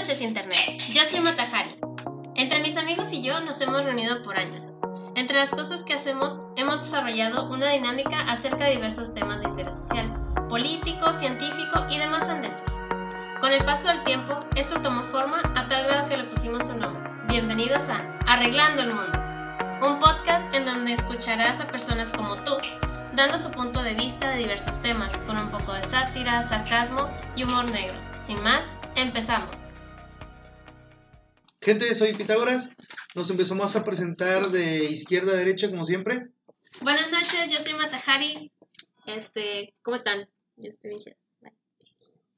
noches Internet, yo soy Matajari. Entre mis amigos y yo nos hemos reunido por años. Entre las cosas que hacemos, hemos desarrollado una dinámica acerca de diversos temas de interés social, político, científico y demás andeses. Con el paso del tiempo, esto tomó forma a tal grado que le pusimos un nombre. Bienvenidos a Arreglando el Mundo, un podcast en donde escucharás a personas como tú, dando su punto de vista de diversos temas, con un poco de sátira, sarcasmo y humor negro. Sin más, empezamos. Gente, soy Pitágoras. Nos empezamos a presentar de izquierda a derecha, como siempre. Buenas noches, yo soy Matajari. Este, ¿cómo están? Yo estoy bien.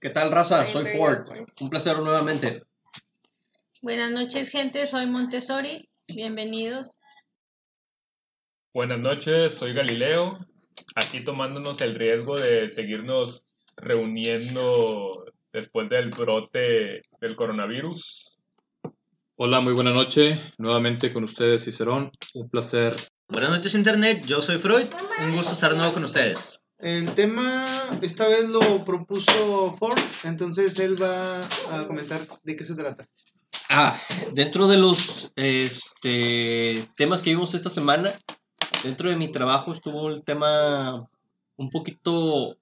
¿Qué tal, raza? Soy Ford. Un placer nuevamente. Buenas noches, gente. Soy Montessori. Bienvenidos. Buenas noches, soy Galileo, aquí tomándonos el riesgo de seguirnos reuniendo después del brote del coronavirus. Hola, muy buena noche. Nuevamente con ustedes, Cicerón. Un placer. Buenas noches Internet, yo soy Freud, un gusto estar de nuevo con ustedes. El tema esta vez lo propuso Ford, entonces él va a comentar de qué se trata. Ah, dentro de los este, temas que vimos esta semana, dentro de mi trabajo estuvo el tema un poquito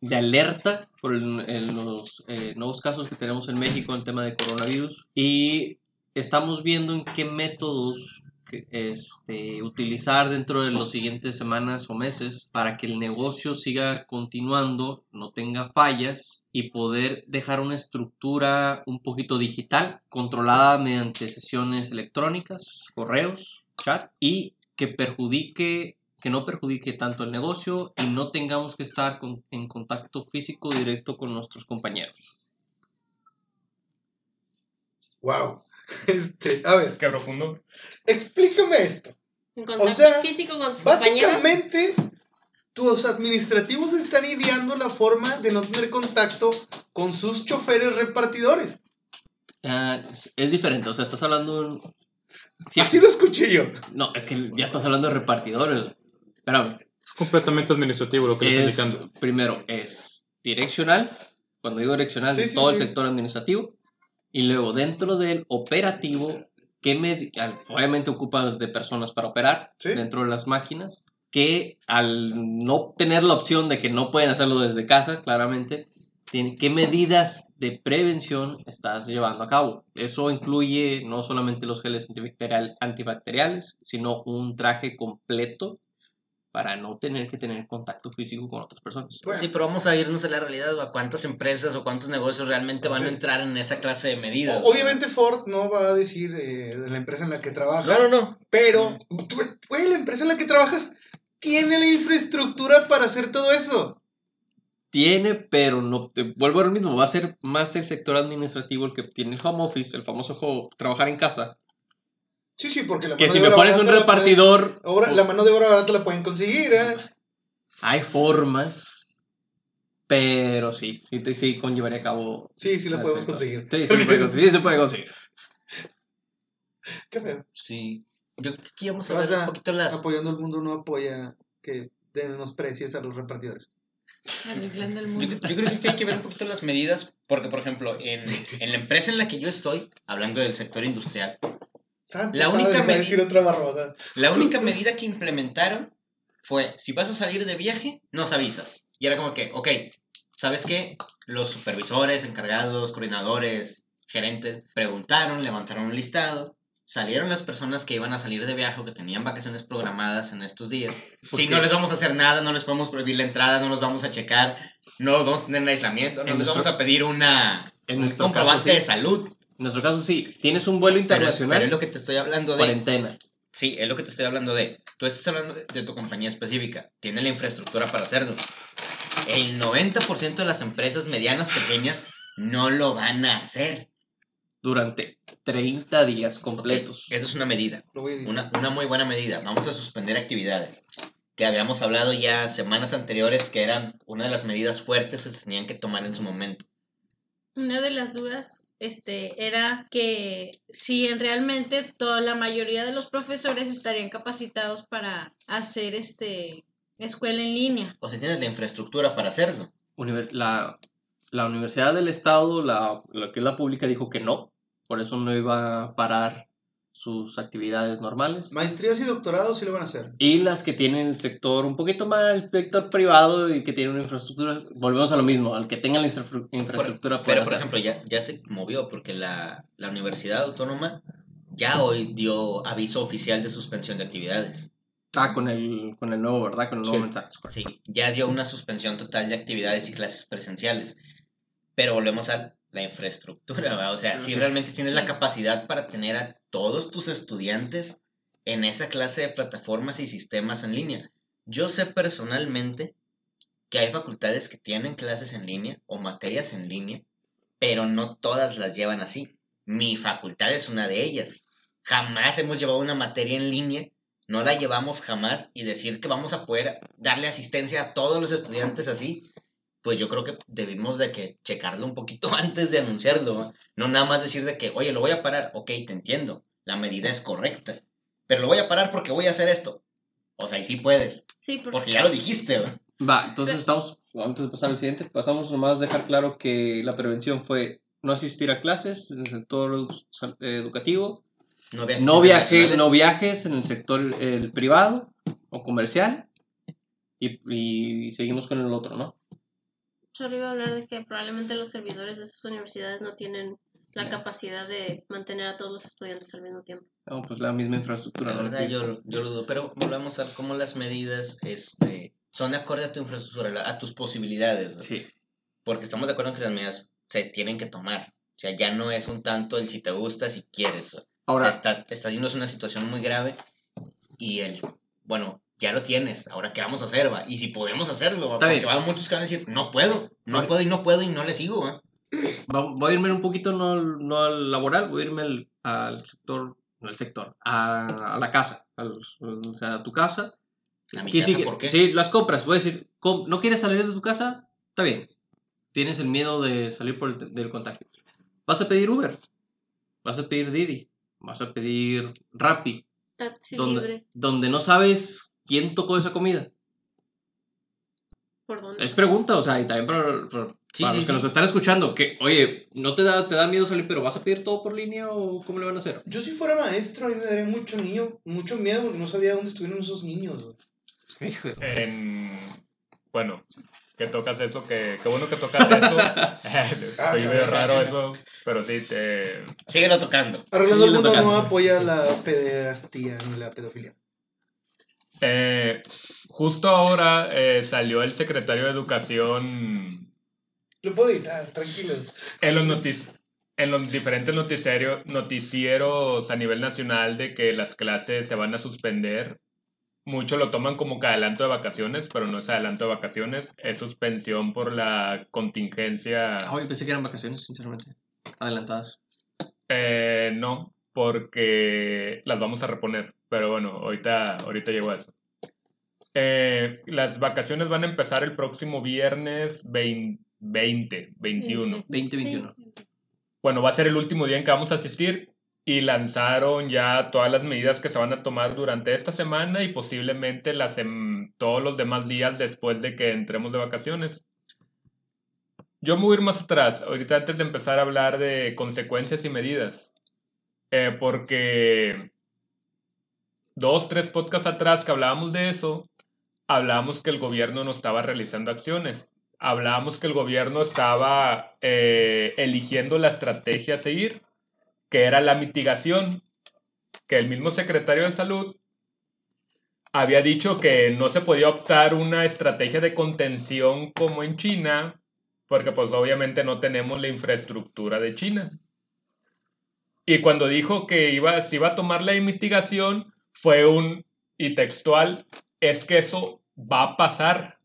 de alerta por los eh, nuevos casos que tenemos en México en el tema de coronavirus. Y estamos viendo en qué métodos este, utilizar dentro de las siguientes semanas o meses para que el negocio siga continuando, no tenga fallas y poder dejar una estructura un poquito digital, controlada mediante sesiones electrónicas, correos, chat y que perjudique que no perjudique tanto el negocio y no tengamos que estar con- en contacto físico directo con nuestros compañeros. Wow. Este, a ver, Qué profundo. explícame esto. En contacto sea, físico con sus compañeros. Básicamente, tus administrativos están ideando la forma de no tener contacto con sus choferes repartidores. Ah, es, es diferente, o sea, estás hablando... de un- sí, Así lo escuché yo. No, es que ya estás hablando de repartidores. Espérame. Es completamente administrativo lo que Es, estoy indicando. primero, es direccional. Cuando digo direccional, Sí, es sí, todo el sí. sector administrativo. Y luego, dentro del operativo, que obviamente ocupas de personas para operar Sí. dentro de las máquinas, que al no tener la opción de que no pueden hacerlo desde casa, claramente, ¿qué medidas de prevención estás llevando a cabo? Eso incluye no solamente los geles antibacterial- antibacteriales, sino un traje completo para no tener que tener contacto físico con otras personas. Bueno. Sí, pero vamos a irnos a la realidad, o a cuántas empresas o cuántos negocios realmente van a entrar en esa clase de medidas. O- Obviamente Ford no va a decir eh, de la empresa en la que trabaja. No, no, no. Pero, tú- güey, la empresa en la que trabajas tiene la infraestructura para hacer todo eso. Tiene, pero no te vuelvo a lo mismo, va a ser más el sector administrativo el que tiene el home office, el famoso trabajar en casa. Sí, sí, porque la Que mano si de me obra pones un barata la pueden- repartidor, ahora, la mano de obra barata la pueden conseguir, ¿eh? hay formas, pero sí, sí, sí conllevaría a cabo. Sí, sí la podemos sector. conseguir. Sí, sí, se puede conseguir. sí se puede conseguir. Qué feo. Sí. Yo creo que íbamos a sea, un poquito las... Apoyando el mundo no apoya que menosprecies a los repartidores. Yo creo que hay que ver un poquito las medidas, porque, por ejemplo, en, en la empresa en la que yo estoy, hablando del sector industrial, Santo La única padre, decir otra barrosa. La única medida que implementaron fue, si vas a salir de viaje, nos avisas. Y era como que, ok, ¿sabes qué? Los supervisores, encargados, coordinadores, gerentes, preguntaron, levantaron un listado, salieron las personas que iban a salir de viaje o que tenían vacaciones programadas en estos días. ¿Por Sí, qué? no les vamos a hacer nada, no les podemos prohibir la entrada, no los vamos a checar, no los vamos a tener en aislamiento, no En les nuestro- vamos a pedir una, En un nuestro caso, comprobante sí. de salud. En nuestro caso, sí, tienes un vuelo internacional, pero es lo que te estoy hablando de... cuarentena. Sí, es lo que te estoy hablando de. Tú estás hablando de, de tu compañía específica. Tiene la infraestructura para hacerlo. El 90% de las empresas medianas, pequeñas, no lo van a hacer. durante 30 días completos. Eso es una medida. Lo voy a decir. Una, una muy buena medida. Vamos a suspender actividades. Que habíamos hablado ya semanas anteriores que eran una de las medidas fuertes que se tenían que tomar en su momento. Una de las dudas este, era que si en realmente toda la mayoría de los profesores estarían capacitados para hacer este escuela en línea. O si tienes la infraestructura para hacerlo. Univer- la, la Universidad del Estado, la, la que es la pública, dijo que no, por eso no iba a parar sus actividades normales. Maestrías y doctorados sí lo van a hacer. Y las que tienen el sector un poquito más, el sector privado y que tienen una infraestructura, volvemos a lo mismo, al que tenga la infra- infraestructura puede Pero, por ejemplo, ya, ya se movió porque la, la Universidad Autónoma ya hoy dio aviso oficial de suspensión de actividades. Ah, con el, con el nuevo, ¿verdad? Con el nuevo Sí. mensaje. Sí, ya dio una suspensión total de actividades y clases presenciales. Pero volvemos a la infraestructura, ¿va? O sea, si Sí. realmente tienes la capacidad para tener a todos tus estudiantes en esa clase de plataformas y sistemas en línea. Yo sé personalmente que hay facultades que tienen clases en línea o materias en línea, pero no todas las llevan así. Mi facultad es una de ellas. Jamás hemos llevado una materia en línea, no la llevamos jamás y decir que vamos a poder darle asistencia a todos los estudiantes así, pues yo creo que debimos de que checarlo un poquito antes de anunciarlo, no nada más decir de que, oye, lo voy a parar, ok, te entiendo, la medida es correcta, pero lo voy a parar porque voy a hacer esto. O sea, y sí puedes, Sí, porque, porque ya lo dijiste, ¿va? Va, entonces Pero- estamos, antes de pasar al siguiente, pasamos nomás a dejar claro que la prevención fue no asistir a clases en el sector edu- educativo, No viajes, no, viaje, no viajes en el sector el privado o comercial y, y seguimos con el otro, ¿no? Solo iba a hablar de que probablemente los servidores de esas universidades no tienen la capacidad de mantener a todos los estudiantes al mismo tiempo. No, pues la misma infraestructura. La ¿no? verdad, yo, yo lo dudo, pero volvemos a ver cómo las medidas este, son de acuerdo a tu infraestructura, a tus posibilidades. Sí. Porque estamos de acuerdo en que las medidas se tienen que tomar. O sea, ya no es un tanto el si te gusta, si quieres. Ahora, o sea, está, está yéndose una situación muy grave y el, bueno, ya lo tienes, ahora qué vamos a hacer, va? Y si podemos hacerlo, ¿va? Porque bien. va a muchos que van a decir, no puedo, no Vale. puedo y no puedo y no le sigo, ¿va? va- voy a irme un poquito no, al- no al laboral, voy a irme al, al sector, no al sector, a, a la casa, al- o sea, a tu casa. A mi casa, sí, ¿por qué? Sí, las compras. Voy a decir, ¿no quieres salir de tu casa? Está bien. Tienes el miedo de salir por el, del contagio. Vas a pedir Uber. Vas a pedir Didi. Vas a pedir Rappi. Taxi Donde, libre, donde no sabes quién tocó esa comida. ¿por dónde? Es pregunta, o sea, y también para, para- Sí, para sí, los que sí. nos están escuchando, que, oye, ¿no te da, te da miedo salir, pero vas a pedir todo por línea o cómo le van a hacer? Yo si fuera maestro, a mí me daría mucho niño, mucho miedo porque no sabía dónde estuvieron esos niños. Hijo de- bueno, que tocas eso, que, qué bueno que tocas eso. Soy medio raro eso, pero sí, te, Síguelo tocando. Arreglando el mundo no apoya la pederastía ni la pedofilia. Eh, justo ahora eh, salió el secretario de Educación Lo puedo editar, tranquilos. en los, notic- en los diferentes noticieros a nivel nacional de que las clases se van a suspender. Muchos lo toman como que adelanto de vacaciones, pero no es adelanto de vacaciones, es suspensión por la contingencia. Oye, pensé que eran vacaciones, sinceramente. Adelantadas. Eh, no, porque las vamos a reponer. Pero bueno, ahorita, ahorita llego a eso. Eh, las vacaciones van a empezar el próximo viernes 20, 20, 21. 2021. Bueno, va a ser el último día en que vamos a asistir y lanzaron ya todas las medidas que se van a tomar durante esta semana y posiblemente las em- todos los demás días después de que entremos de vacaciones. Yo me voy a ir más atrás, ahorita antes de empezar a hablar de consecuencias y medidas, Eh, porque dos, tres podcasts atrás que hablábamos de eso, hablábamos que el gobierno no estaba realizando acciones hablábamos que el gobierno estaba eh, eligiendo la estrategia a seguir, que era la mitigación, que el mismo secretario de salud había dicho que no se podía optar una estrategia de contención como en China, porque pues obviamente no tenemos la infraestructura de China. Y cuando dijo que iba, se iba a tomar la mitigación, fue un, y textual, es que eso va a pasar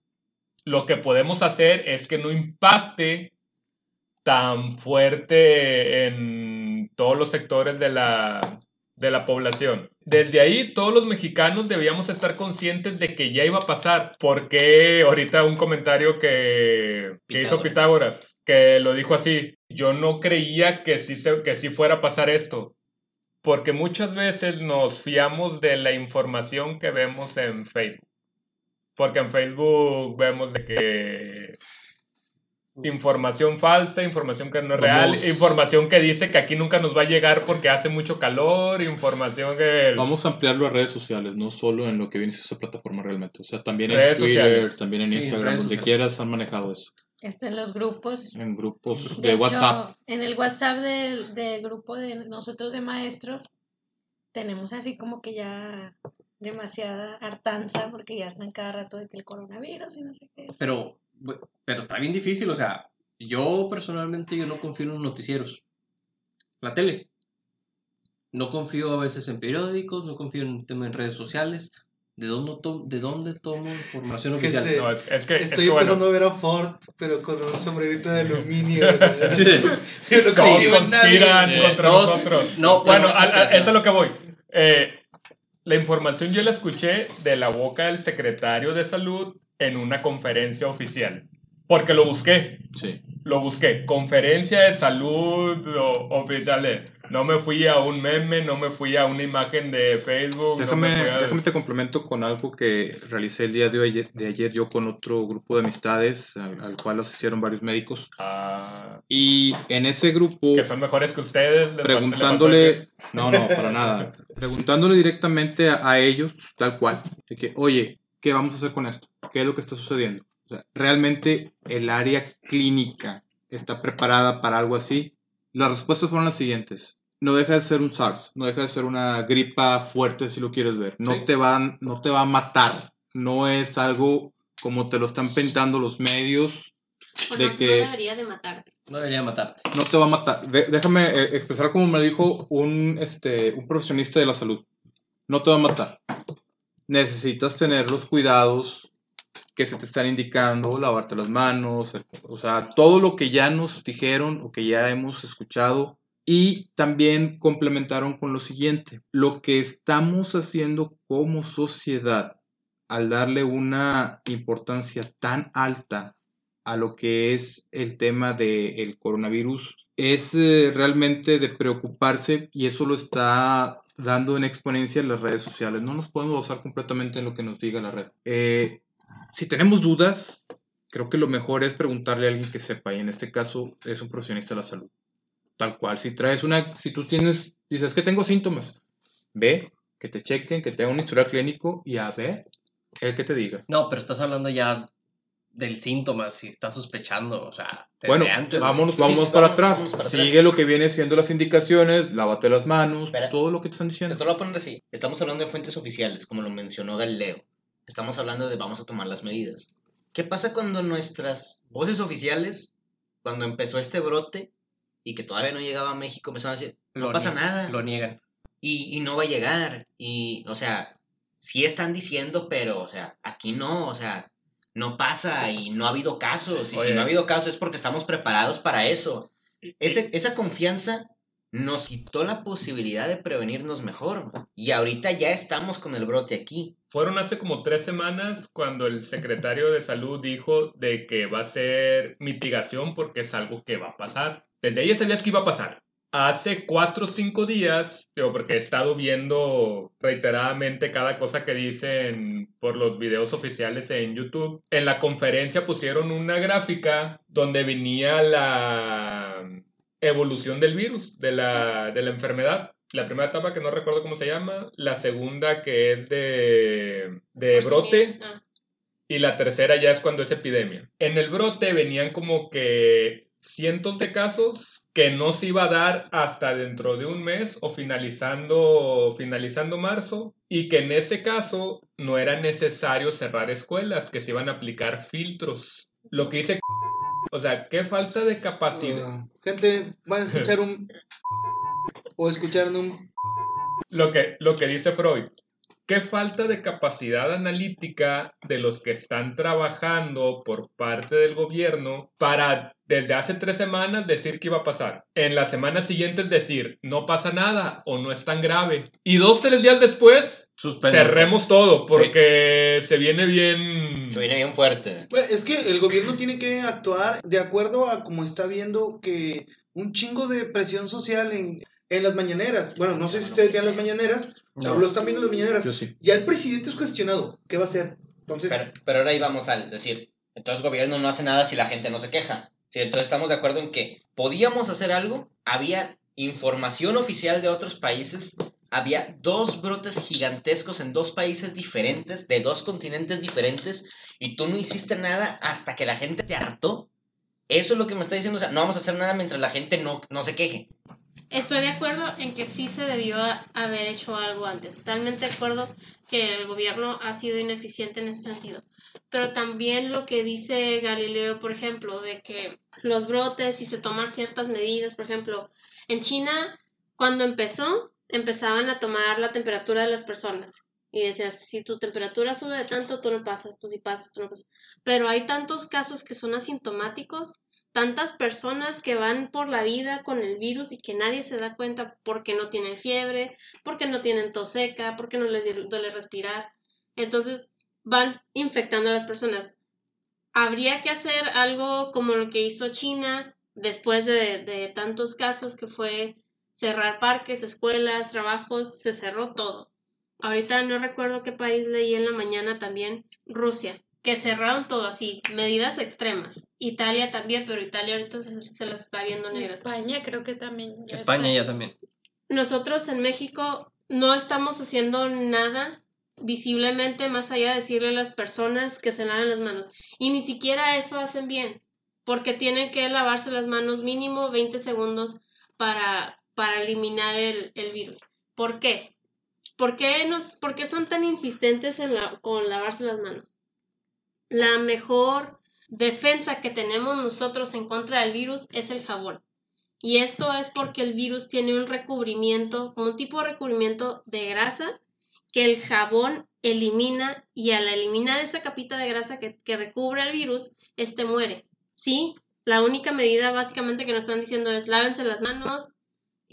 lo que podemos hacer es que no impacte tan fuerte en todos los sectores de la, de la población. Desde ahí, todos los mexicanos debíamos estar conscientes de que ya iba a pasar. Porque ahorita un comentario que, que hizo Pitágoras. Pitágoras, que lo dijo así, yo no creía que sí, se- que sí fuera a pasar esto. Porque muchas veces nos fiamos de la información que vemos en Facebook. Porque en Facebook vemos de que Información falsa, información que no es real, Vamos. información que dice que aquí nunca nos va a llegar porque hace mucho calor, información que... Vamos a ampliarlo a redes sociales, no solo en lo que viene a esa plataforma realmente. O sea, también en Redes Twitter, sociales. también en Instagram, donde sociales. quieras han manejado eso. Está en los grupos. En grupos De, de, hecho, WhatsApp. en el WhatsApp del, del grupo de nosotros de maestros, tenemos así como que ya demasiada hartanza porque ya están cada rato de que el coronavirus y no sé qué. Pero, pero está bien difícil, o sea, yo personalmente yo no confío en los noticieros. La tele. No confío a veces en periódicos, no confío en en redes sociales. ¿De dónde, to- de dónde tomo información Gente, oficial? No, es, es que, es Estoy bueno, empezando a ver a Ford, pero con un sombrerito de aluminio. Sí. Yo no nadie. conspiran Eh, contra todos- nosotros. No, pues, Bueno, a, a- conspiración. eso es lo que voy. Eh, la información yo la escuché de la boca del secretario de salud en una conferencia oficial. Porque lo busqué, Sí. Lo busqué. Conferencia de salud oficial. No me fui a un meme, no me fui a una imagen de Facebook. no Déjame, me fui a- déjame te complemento con algo que realicé el día de ayer, de ayer yo con otro grupo de amistades al, al cual asistieron varios médicos. Ah, Y en ese grupo, que son mejores que ustedes. preguntándole, no, no, para nada, preguntándole directamente a, a ellos, tal cual, de que, oye, ¿qué vamos a hacer con esto? ¿Qué es lo que está sucediendo? O sea, ¿realmente el área clínica está preparada para algo así? Las respuestas fueron las siguientes. No deja de ser un SARS, no deja de ser una gripa fuerte si lo quieres ver. No, Sí. te, van, no te va a matar. No es algo como te lo están pintando los medios. O de no, que- no debería de matarte. No debería matarte. No te va a matar. De- déjame eh, expresar como me dijo un, este, un profesionista de la salud. No te va a matar. Necesitas tener los cuidados que se te están indicando, lavarte las manos, o sea, todo lo que ya nos dijeron o que ya hemos escuchado. Y también complementaron con lo siguiente, lo que estamos haciendo como sociedad al darle una importancia tan alta a lo que es el tema del coronavirus es eh, realmente de preocuparse y eso lo está dando en exponencia en las redes sociales. No nos podemos basar completamente en lo que nos diga la red. Eh, si tenemos dudas, creo que lo mejor es preguntarle a alguien que sepa y en este caso es un profesionista de la salud. Tal cual, si traes una, si tú tienes, dices que tengo síntomas, ve, que te chequen, que te hagan un historial clínico y a ver, el que te diga. No, pero estás hablando ya del síntoma, si estás sospechando, o sea, Bueno, antes. vámonos, vámonos sí, para atrás. vamos para Sigue atrás. lo que viene siendo las indicaciones, lávate las manos, Espera. todo lo que te están diciendo. Te lo voy a poner así. Estamos hablando de fuentes oficiales, como lo mencionó Galileo. Estamos hablando de vamos a tomar las medidas. ¿Qué pasa cuando nuestras voces oficiales, cuando empezó este brote y que todavía no llegaba a México, empezaron a decir, no Lo pasa nada Lo niegan. y, y no va a llegar? Y, o sea, sí están diciendo, pero, o sea, aquí no, o sea, no pasa y no ha habido casos. Y Oye. si no ha habido casos es porque estamos preparados para eso. Ese- esa confianza nos quitó la posibilidad de prevenirnos mejor. Y ahorita ya estamos con el brote aquí. Fueron hace como tres semanas cuando el secretario de salud dijo de que va a ser mitigación porque es algo que va a pasar. Desde ahí sabías que iba a pasar. Hace cuatro o cinco días, digo, porque he estado viendo reiteradamente cada cosa que dicen por los videos oficiales en YouTube. En la conferencia pusieron una gráfica donde venía la evolución del virus, de la, de la enfermedad. La primera etapa que no recuerdo cómo se llama, la segunda que es de, de brote Ah, y la tercera ya es cuando es epidemia. En el brote venían como que cientos de casos que no se iba a dar hasta dentro de un mes o finalizando, finalizando marzo y que en ese caso no era necesario cerrar escuelas, que se iban a aplicar filtros. Lo que dice... O sea, qué falta de capacidad. Ah, gente, van a escuchar un. o escucharon un. lo que, lo que dice Freud. Qué falta de capacidad analítica de los que están trabajando por parte del gobierno para desde hace tres semanas decir que iba a pasar. En las semanas siguientes decir no pasa nada o no es tan grave. Y dos, tres días después Suspende. cerremos todo porque se viene bien... Se viene bien fuerte. Bueno, es que el gobierno tiene que actuar de acuerdo a como está viendo que un chingo de presión social en, en las mañaneras. Bueno, no sé si ustedes vean las mañaneras, pero No. lo están viendo las mañaneras. Yo sí. Ya el presidente es cuestionado. ¿Qué va a hacer? Entonces, Pero, pero ahora íbamos al decir, entonces el gobierno no hace nada si la gente no se queja. Sí, entonces estamos de acuerdo en que podíamos hacer algo, había información oficial de otros países, había dos brotes gigantescos en dos países diferentes, de dos continentes diferentes, y tú no hiciste nada hasta que la gente te hartó. Eso es lo que me está diciendo, o sea, no vamos a hacer nada mientras la gente no, no se queje. Estoy de acuerdo en que sí se debió haber hecho algo antes. Totalmente de acuerdo que el gobierno ha sido ineficiente en ese sentido. Pero también lo que dice Galileo, por ejemplo, de que los brotes y se tomar ciertas medidas, por ejemplo, en China, cuando empezó, empezaban a tomar la temperatura de las personas. Y decías, si tu temperatura sube de tanto, tú no pasas, tú sí pasas, tú no pasas. Pero hay tantos casos que son asintomáticos tantas personas que van por la vida con el virus y que nadie se da cuenta porque no tienen fiebre, porque no tienen tos seca, porque no les duele respirar. Entonces van infectando a las personas. Habría que hacer algo como lo que hizo China después de, de tantos casos que fue cerrar parques, escuelas, trabajos, se cerró todo. Ahorita no recuerdo qué país leí en la mañana también, Rusia, que cerraron todo así, medidas extremas. Italia también, pero Italia ahorita se, se las está viendo negras. España creo que también. ya España está. ya también. Nosotros en México no estamos haciendo nada visiblemente más allá de decirle a las personas que se laven las manos. Y ni siquiera eso hacen bien, porque tienen que lavarse las manos mínimo 20 segundos para, para eliminar el, el virus. ¿Por qué? ¿Por qué, nos, por qué son tan insistentes en la, con lavarse las manos? La mejor defensa que tenemos nosotros en contra del virus es el jabón. Y esto es porque el virus tiene un recubrimiento, un tipo de recubrimiento de grasa que el jabón elimina y al eliminar esa capita de grasa que, que recubre el virus, este muere. Sí, la única medida básicamente que nos están diciendo es lávense las manos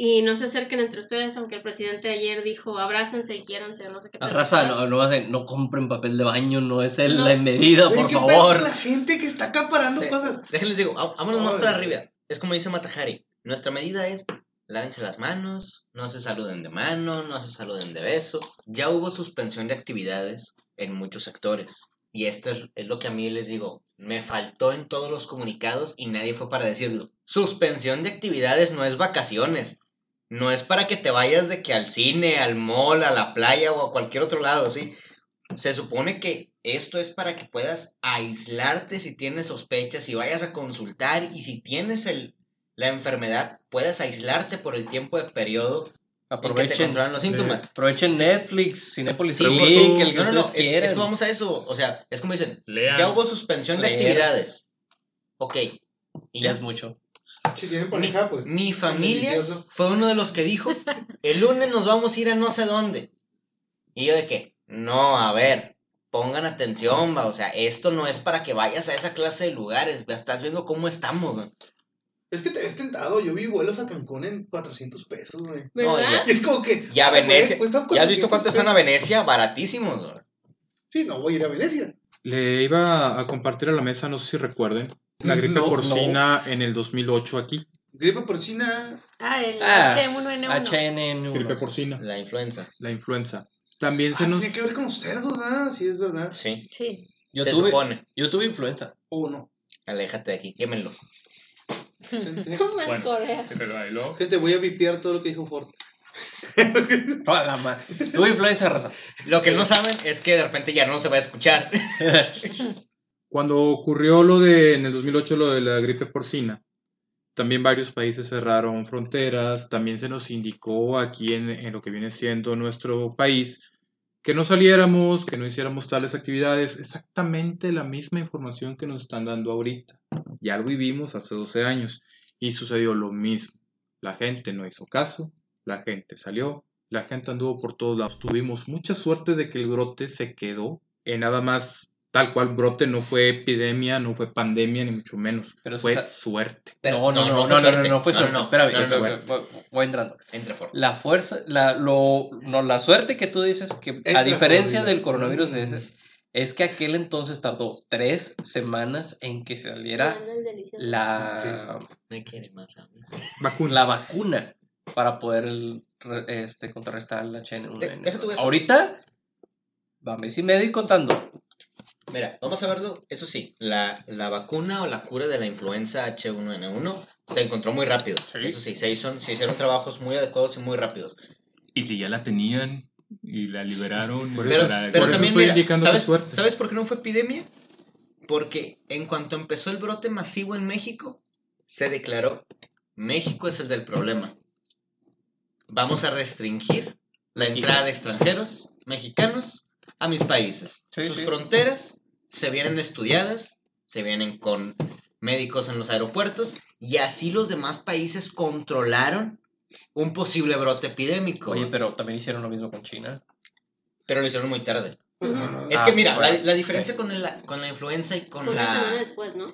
y no se acerquen entre ustedes, aunque el presidente ayer dijo abrácense y quiéranse, no sé qué. Raza, no, no, hacen- no compren papel de baño, no es el- No. la medida, por ¿qué pedo favor. la gente que está acaparando Sí. cosas. Déjenles digo, vá- vámonos más para arriba. Es como dice Matajari. Nuestra medida es lávense las manos, no se saluden de mano, no se saluden de beso. Ya hubo suspensión de actividades en muchos sectores. Y esto es, es lo que a mí les digo. Me faltó en todos los comunicados y nadie fue para decirlo. Suspensión de actividades no es vacaciones. No es para que te vayas de que al cine, al mall, a la playa o a cualquier otro lado, ¿sí? Se supone que esto es para que puedas aislarte si tienes sospechas y vayas a consultar y si tienes el, la enfermedad, puedas aislarte por el tiempo de periodo en que te Aprovechen, controlan los síntomas. aprovechen Sí. Netflix, Cinepolis Sí, porque- el que no, no, no, es, es vamos a eso. O sea, es como dicen, Lean. ya hubo suspensión de actividades. Ok. Y Ya ya es mucho. Si tienen Mi, pareja, pues. mi familia delicioso. fue uno de los que dijo, el lunes nos vamos a ir a no sé dónde. Y yo de qué, no, a ver, pongan atención, va, o sea, esto no es para que vayas a esa clase de lugares, va, estás viendo cómo estamos, ¿no? Es que te ves tentado. Yo vi vuelos a Cancún en 400 pesos, güey. ¿Verdad? Y es como que. Y a güey, Venecia, ¿ya has visto 400 cuánto están a. Venecia? Baratísimos, ¿no? Sí, no voy a ir a Venecia. Le iba a compartir a la mesa, no sé si recuerden, la gripe No, porcina en el 2008 aquí. Gripe porcina. Ah, el Ah, H1N1. HN1. Gripe porcina, La influenza. la influenza. También se Ah, nos... tiene que ver con los cerdos, ah, sí, es verdad. Sí, Sí. Yo se tuve, supone. yo tuve influenza. O no. Aléjate de aquí, quémenlo. Bueno. Luego, gente, voy a vipiar todo lo que dijo Ford. Oh, la ma- Tuve influenza, raza. Lo que no saben es que de repente ya no se va a escuchar. Cuando ocurrió lo de, en el 2008, lo de la gripe porcina, también varios países cerraron fronteras, también se nos indicó aquí en, en lo que viene siendo nuestro país que no saliéramos, que no hiciéramos tales actividades, exactamente la misma información que nos están dando ahorita. Ya lo vivimos hace 12 años y sucedió lo mismo. La gente no hizo caso, la gente salió, la gente anduvo por todos lados. Tuvimos mucha suerte de que el brote se quedó en nada más tal cual brote, no fue epidemia, no fue pandemia, ni mucho menos. Pero fue suerte. Pero no, no, no, no, fue no, no, suerte. no, fue No, suerte. no, Espérame, no, no, voy- no. voy- voy entrando. Entre Ford. La fuerza, la, lo, no, la suerte que tú dices que Entra a diferencia del coronavirus es, es que aquel entonces tardó tres semanas en que saliera delicioso. la, a mí. Vacuna. la vacuna para poder el, este, contrarrestar la De- H1N1. deja tú eso. Ahorita, va mes y medio y contando. Mira, vamos a verlo. Eso sí, la, la vacuna o la cura de la influenza H1N1 se encontró muy rápido. Sí. Eso sí, se, hizo, se hicieron trabajos muy adecuados y muy rápidos. Y si ya la tenían y la liberaron. Por Pero, eso también, mira, ¿sabes, suerte. ¿sabes por qué no fue epidemia? Porque en cuanto empezó el brote masivo en México, se declaró, México es el del problema. Vamos a restringir la entrada de extranjeros mexicanos a mis países. Sí, Sus sí. fronteras se vienen estudiadas, se vienen con médicos en los aeropuertos y así los demás países controlaron un posible brote epidémico. Oye, pero también hicieron lo mismo con China. pero lo hicieron muy tarde. Es Ah, que mira, bueno, la, la diferencia con, el- con la influenza y con Una semana la... después, ¿no?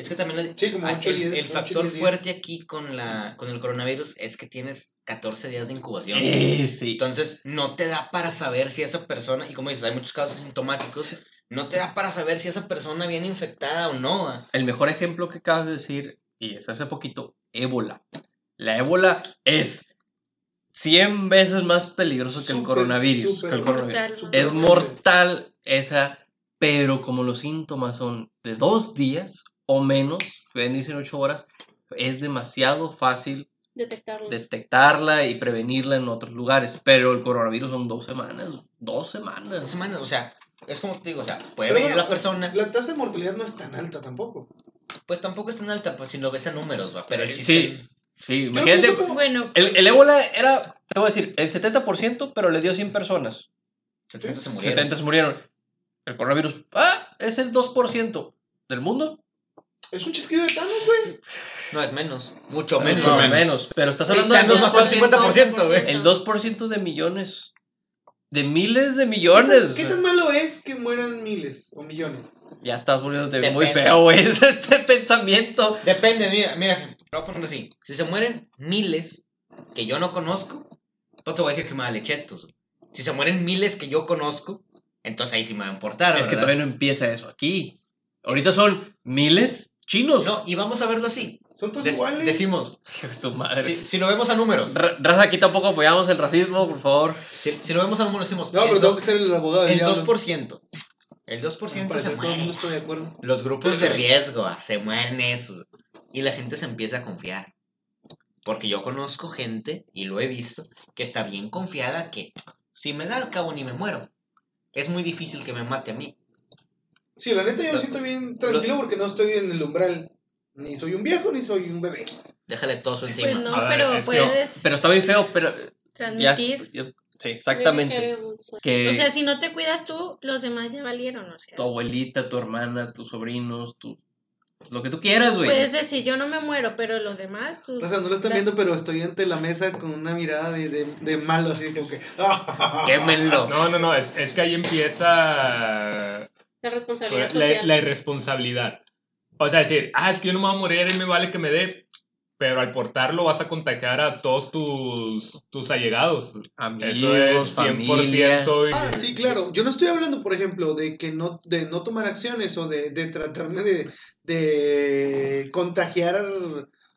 Es que también la- Sí, como ah, ocho el, días, el ocho, factor fuerte aquí con, la, con el coronavirus es que tienes 14 días de incubación. Eh, sí. Entonces, no te da para saber si esa persona, y como dices, hay muchos casos asintomáticos, no te da para saber si esa persona viene infectada o no. ah. El mejor ejemplo que acabas de decir, y es hace poquito, ébola. La ébola es 100 veces más peligroso que el coronavirus. súper que el coronavirus. mortal. Súper Es mortal esa, pero como los síntomas son de dos días o menos, pueden irse en ocho horas, es demasiado fácil Detectarlo. detectarla y prevenirla en otros lugares. Pero el coronavirus son dos semanas, dos Dos semanas. semanas, o sea, es como te digo, o sea, puede Pero venir bueno, la persona, La tasa de mortalidad no es tan alta tampoco. pues tampoco es tan alta, pues si lo ves a números, va, pero el Sí. chiste... Sí, Yo imagínate, como- Bueno, el, el ébola era, te voy a decir, el 70%, pero le dio 100 personas. 70 se murieron. 70 se murieron. El coronavirus, ah, es el 2% del mundo. Es un chisquido de Thanos, güey. No, es menos, mucho Mucho menos. menos. menos. Pero estás hablando del nos mató el 2%, 50%, güey. el 2% de millones. De miles de millones. ¿Qué tan malo es que mueran miles o millones? Ya estás volviéndote Depende. muy feo, güey. Es este pensamiento. Depende, mira, mira, gente, lo voy a poner así. Si se mueren miles que yo no conozco, pues te voy a decir que me vale chetos. Si se mueren miles que yo conozco, entonces ahí sí me va a importar, Es que todavía no empieza eso aquí. Ahorita son miles chinos. No, y vamos a verlo así. Son todos Dec- iguales. decimos, Su madre. si, si lo vemos a números, Ra- Raza, aquí tampoco apoyamos el racismo, por favor. si, si lo vemos a números, decimos, No, el, pero tengo que ser el abogado el diablo. 2%. El 2% Para se muere. de acuerdo. Los grupos de riesgo, ah, se mueren esos. Y la gente se empieza a confiar. Porque yo conozco gente, y lo he visto, que está bien confiada que si me da al cabo ni me muero. Es muy difícil que me mate a mí. Sí, la neta yo lo siento bien tranquilo porque no estoy en el umbral. Ni soy un viejo ni soy un bebé. Déjale todo encima. pues no, A ver, pero es puedes Pero está bien feo, pero. Ya, transmitir. yo- sí, exactamente. Que O sea, si no te cuidas tú, los demás ya valieron. O sea, tu abuelita, tu hermana, tus sobrinos, tu. Lo que tú quieras, güey. puedes decir, yo no me muero, pero los demás, tú. O sea, no lo están viendo, pero estoy ante la mesa con una mirada de, de, de malo, así como que. Quémenlo. No, no, no, es, es que ahí empieza La responsabilidad la, social. la irresponsabilidad. O sea, decir, ah, es que yo no me voy a morir y me vale que me dé, pero al portarlo vas a contagiar a todos tus, tus allegados. Amigos, Eso es 100% familia. y- Ah, sí, claro. Yo no estoy hablando, por ejemplo, de que no, de no tomar acciones o de, de tratarme de, de contagiar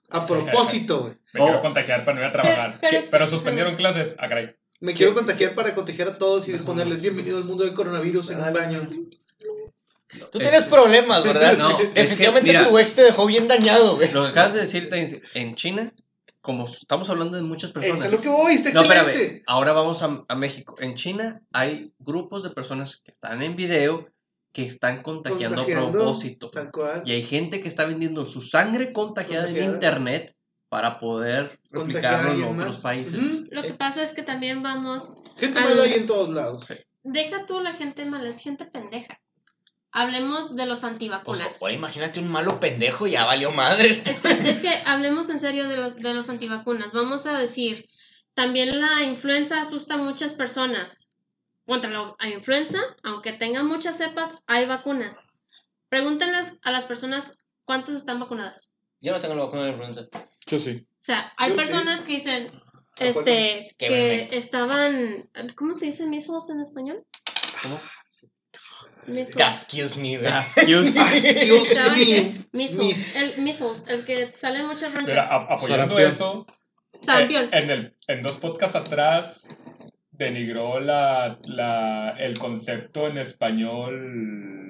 a propósito. Me Oh. quiero contagiar para no ir a trabajar. pero que- Pero suspendieron clases. Ah, caray. Me quiero contagiar para contagiar a todos y ponerles bienvenido al mundo del coronavirus en un baño. Tú tienes problemas, ¿verdad? No, es que, mira, tu ex te dejó bien dañado, güey. lo que acabas de decir te- en China, como estamos hablando de muchas personas. Eso es lo que voy, está No, excelente. espérame. Ahora vamos a, a México. En China hay grupos de personas que están en video que están contagiando, Contagiando, a propósito. Tal cual. Y hay gente que está vendiendo su sangre contagiada, en internet para poder replicarlo en otros más. países. Lo que pasa es que también vamos. Gente Al- mala hay en todos lados. Deja tú la gente mala, es gente pendeja. Hablemos de los Pues antivacunas. ahora imagínate un malo pendejo, ya valió madre este. Es que, es que hablemos en serio de los, de los antivacunas. Vamos a decir, también la influenza asusta a muchas personas. Contra la influenza, aunque tenga muchas cepas, hay vacunas. Pregúntenles a las personas cuántas están vacunadas. Yo no tengo la vacuna de la influenza. Yo sí. O sea, hay Yo personas que dicen, este, que estaban, ¿cómo se dice measles en español? ¿Cómo? Excuse me, güey. Excuse Ah, Excuse ¿Saben me. qué? Measles, Mis- el measles, el que salen muchas ronchas. a- apoyando Sarampión. eso, Sarampión. eh, en, el, en dos podcasts atrás denigró la, la, el concepto en español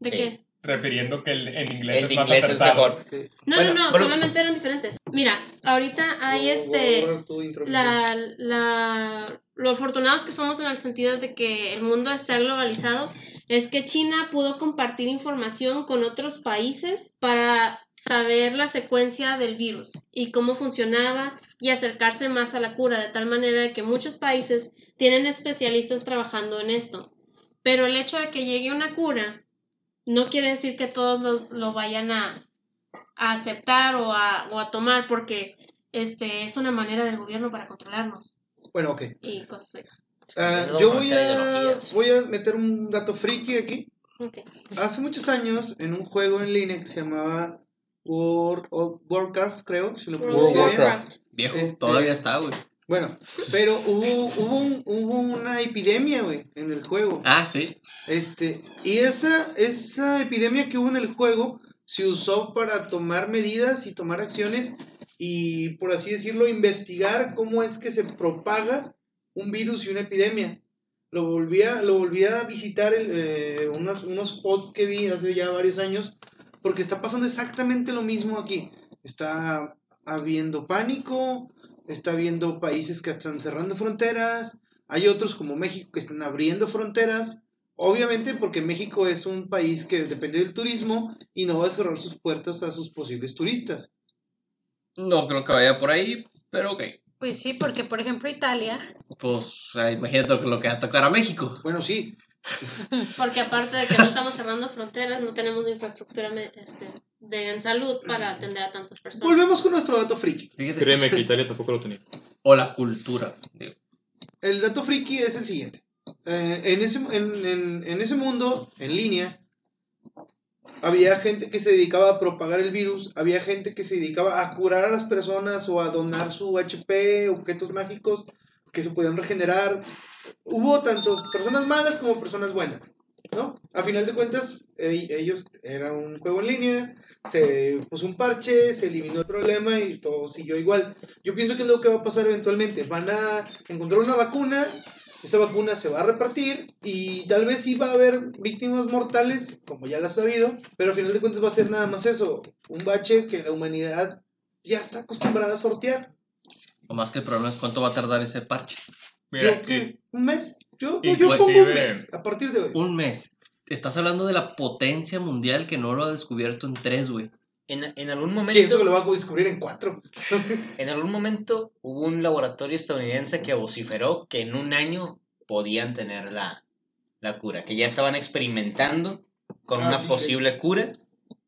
¿De Sí. qué? Refiriendo que el, en inglés El es más inglés es mejor. No, Bueno, no, no, bueno. solamente eran diferentes. Mira, ahorita hay a este... intro, la, la, lo afortunados que somos en el sentido de que el mundo está globalizado es que China pudo compartir información con otros países para saber la secuencia del virus y cómo funcionaba y acercarse más a la cura, de tal manera que muchos países tienen especialistas trabajando en esto. Pero el hecho de que llegue una cura no quiere decir que todos lo, lo vayan a, a aceptar o a, o a tomar porque este es una manera del gobierno para controlarnos Bueno, ok. y cosas así. Ah, yo voy a, voy a meter un dato friki aquí. Hace muchos años, en un juego en línea que se llamaba World of Warcraft, creo, si lo World. Warcraft. Viejo, Este- todavía está, güey. Bueno, pero hubo, hubo, un- hubo una epidemia, güey, en el juego. Ah, sí. Este, y esa, esa epidemia que hubo en el juego se usó para tomar medidas y tomar acciones y, por así decirlo, investigar cómo es que se propaga un virus y una epidemia. Lo volví a, lo a visitar eh, unos, unos posts que vi hace ya varios años, porque está pasando exactamente lo mismo aquí. Está habiendo pánico, está habiendo países que están cerrando fronteras, hay otros como México que están abriendo fronteras. Obviamente porque México es un país que depende del turismo y no va a cerrar sus puertas a sus posibles turistas. No creo que vaya por ahí, pero ok. Pues sí, porque por ejemplo Italia, Pues imagínate lo que va a tocar a México. Bueno, sí, Porque aparte de que no estamos cerrando fronteras, no tenemos infraestructura este, de, en salud para atender a tantas personas. volvemos con nuestro dato friki. Fíjate. Créeme que Italia tampoco lo tenía. O la cultura. digo. El dato friki es el siguiente. Eh, en, ese, en, en- en ese mundo, en línea, había gente que se dedicaba a propagar el virus, había gente que se dedicaba a curar a las personas o a donar su HP, objetos mágicos que se podían regenerar. Hubo tanto personas malas como personas buenas, ¿no? A final de cuentas, ellos era un juego en línea, se puso un parche, se eliminó el problema y todo siguió igual. Yo pienso que es lo que va a pasar eventualmente. Van a encontrar una vacuna, esa vacuna se va a repartir y tal vez sí va a haber víctimas mortales, como ya lo has sabido, pero al final de cuentas va a ser nada más eso, un bache que la humanidad ya está acostumbrada a sortear. O más que el problema es cuánto va a tardar ese parche. Mira, Yo, ¿qué? y- ¿Un mes? Yo, yo, pongo un mes a partir de hoy. Un mes. Estás hablando de la potencia mundial que no lo ha descubierto en tres, güey. En, en algún momento, que lo va a descubrir en cuatro. en algún momento hubo un laboratorio estadounidense que vociferó que en un año podían tener la, la cura, que ya estaban experimentando con Ah, una sí, posible cura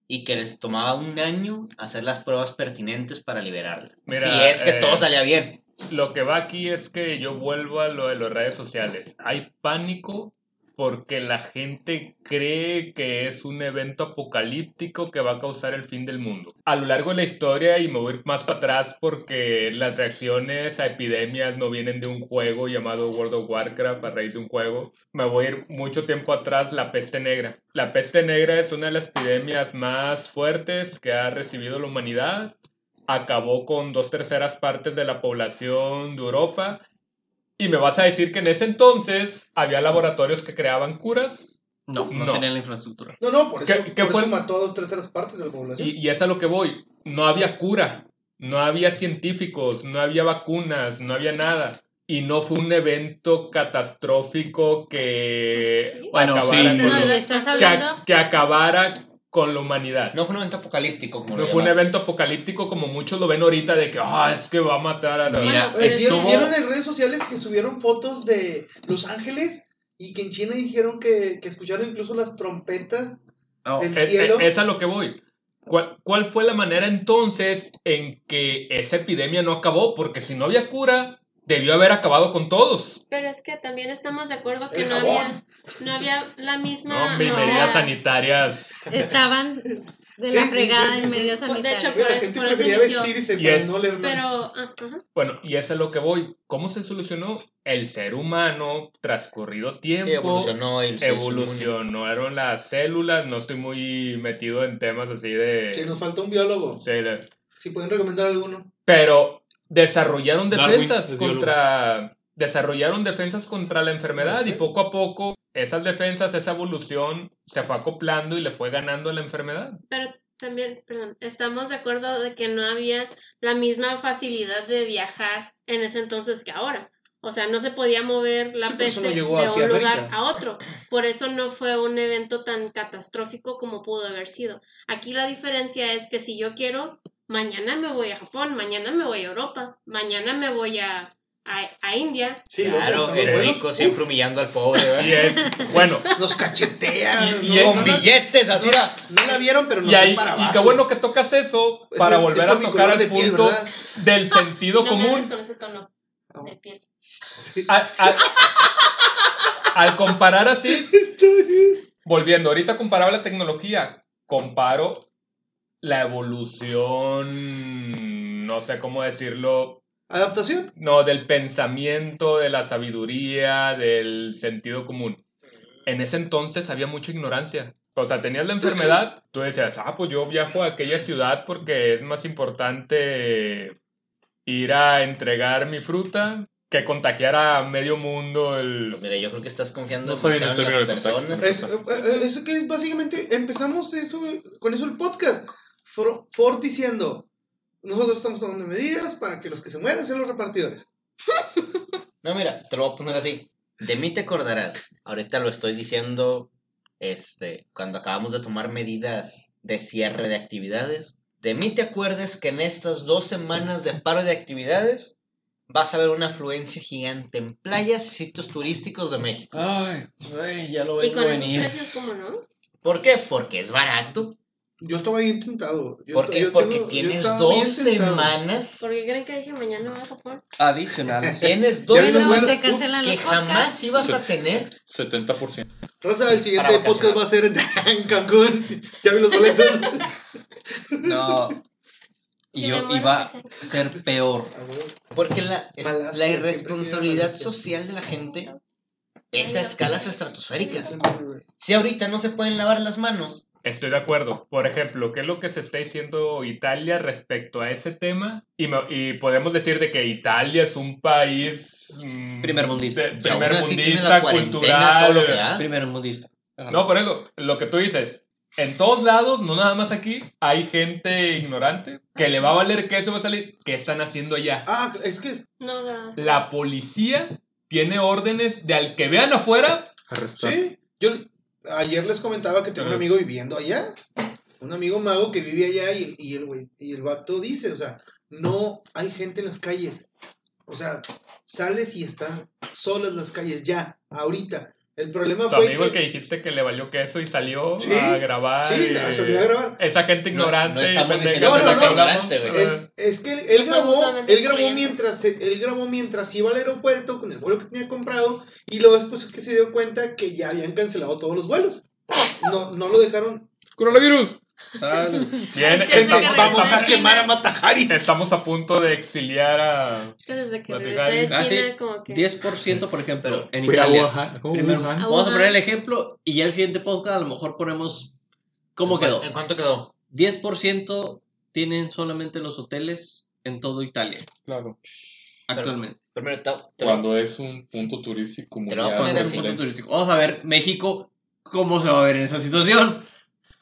y que les tomaba un año hacer las pruebas pertinentes para liberarla. Mira, si es que eh, todo salía bien. Lo que va aquí es que yo vuelvo a lo de las redes sociales. Hay pánico porque la gente cree que es un evento apocalíptico que va a causar el fin del mundo. A lo largo de la historia, y me voy más para atrás porque las reacciones a epidemias no vienen de un juego llamado World of Warcraft a raíz de un juego, me voy a ir mucho tiempo atrás, la peste negra. La peste negra es una de las epidemias más fuertes que ha recibido la humanidad acabó con dos terceras partes de la población de Europa. Y me vas a decir que en ese entonces había laboratorios que creaban curas. No, no, No. tenían la infraestructura. No, no, por eso, ¿Qué- qué por fue? eso mató a dos terceras partes de la población. Y, y es a lo que voy. No había cura, no había científicos, no había vacunas, no había nada. Y no fue un evento catastrófico que Sí. Bueno, sí. con no, lo- le estás que, hablando, que acabara con la humanidad. No fue un evento apocalíptico como No lo fue un evento apocalíptico como muchos lo ven ahorita de que ah, es que va a matar a la... Mira, Bueno, Eh, ¿Vieron, estuvo... vieron en redes sociales que subieron fotos de Los Ángeles y que en China dijeron que, que escucharon incluso las trompetas No, del Es, cielo? es- es a lo que voy. ¿Cuál, ¿Cuál fue la manera entonces en que esa epidemia no acabó? Porque si no había cura, debió haber acabado con todos. Pero es que también estamos de acuerdo que El no había, no había la misma... No, medidas sea, sanitarias. estaban de Sí, la sí, fregada sí, sí, en sí. medio De sanitario. hecho, por eso- por eso inició. vestirse Y es- no. Pero, ah, ajá. Bueno, y eso es lo que voy. ¿Cómo se solucionó? El ser humano, transcurrido tiempo, Evolucionó inmune. evolucionaron las células. No estoy muy metido en temas así de... Sí, nos falta un biólogo. de la- Si pueden recomendar alguno. Pero desarrollaron defensas contra desarrollaron defensas contra la enfermedad y poco a poco esas defensas, esa evolución se fue acoplando y le fue ganando la enfermedad. Pero también, perdón, estamos de acuerdo de que no había la misma facilidad de viajar en ese entonces que ahora. O sea, no se podía mover la Sí, peste no de aquí un a lugar América. a otro. Por eso no fue un evento tan catastrófico como pudo haber sido. Aquí la diferencia es que si yo quiero, mañana me voy a Japón, mañana me voy a Europa, mañana me voy a, a, a India. Sí, Claro, el buenos. rico siempre humillando al pobre, Y ¿verdad? es, bueno, Nos cachetea. Y- no, y no, Con no, billetes, así era. no la vieron, pero no y, ahí, para y qué bueno que tocas eso Es para volver es a tocar el de piel, punto ¿verdad? del sentido no me común. hables con ese tono de piel. Sí. Al, al- al comparar así, volviendo, ahorita comparaba la tecnología, comparo la evolución, no sé cómo decirlo, ¿Adaptación? no, del pensamiento, de la sabiduría, del sentido común. En ese entonces había mucha ignorancia. O sea, tenías la enfermedad, tú decías, ah, pues yo viajo a aquella ciudad porque es más importante ir a entregar mi fruta que contagiar a medio mundo el... Mira, yo creo que estás confiando No en las personas. Es- eh, eh, eso que es básicamente, empezamos eso, con eso el podcast. For- Ford diciendo, nosotros estamos tomando medidas para que los que se mueran sean los repartidores. No, mira, te lo voy a poner así. De mí te acordarás. Ahorita lo estoy diciendo, este, cuando acabamos de tomar medidas de cierre de actividades. De mí te acuerdas que en estas dos semanas de paro de actividades vas a ver una afluencia gigante en playas y sitios turísticos de México. Ay, güey, ya lo Y vengo con a esos venir. precios, ¿cómo no? ¿Por qué? Porque es barato. Yo estaba bien tentado. Yo ¿Por qué? yo Porque tengo- tienes dos semanas. ¿Por qué creen que dije mañana voy a Japón? Adicionales. Tienes dos semanas se que jamás ibas a tener. 70%. Rosa, el siguiente podcast va a ser en, Cancún. Ya vi los boletos. No. Y Si yo iba a ser peor. Porque la, la irresponsabilidad social de la gente es a escalas estratosféricas. Si ahorita no se pueden lavar las manos, Estoy de acuerdo. Por ejemplo, ¿qué es lo que se está diciendo Italia respecto a ese tema? Y, me- y podemos decir de que Italia es un país... mm, de- aún primer mundista, todo lo que cultural. da. Primero mundista. No, por eso, lo que tú dices, en todos lados, no nada más aquí, hay gente ignorante que le va a valer que eso va a salir. ¿Qué están haciendo allá? Ah, es que No, La policía tiene órdenes de al que vean afuera, Arrestar. sí. Yo ayer les comentaba que tengo un amigo viviendo allá. Un amigo mago que vive allá y, y el güey, y el vato dice, o sea, no hay gente en las calles. O sea, sales y están solas las calles ya, ahorita. El problema tu fue amigo que, el que dijiste que le valió queso y salió Sí, a grabar. sí, y- se olvidó de grabar. Esa gente No, ignorante. no estamos pendeja diciendo sea hablamos. ignorante. Él- es que él, él No grabó, él grabó mientras él grabó mientras iba al aeropuerto con el vuelo que tenía comprado y luego después que se dio cuenta que ya habían cancelado todos los vuelos. No, no lo dejaron. Coronavirus. Bien, Es que estamos, Vamos a quemar a Matajari. estamos a punto de exiliar a. es que desde que regresé de Ah, China, sí. como que... 10% por ejemplo Pero en Fui a Italia. ¿Cómo Primero? Ah, Vamos a poner el ejemplo y ya el siguiente podcast a lo mejor ponemos cómo ¿En quedó. ¿En cuánto quedó? 10% tienen solamente los hoteles en todo Italia Claro. actualmente. Primero, te, te lo- Cuando es un punto turístico Te lo voy a mundial. poner así. Turístico. Vamos a ver México cómo se va a ver en esa situación.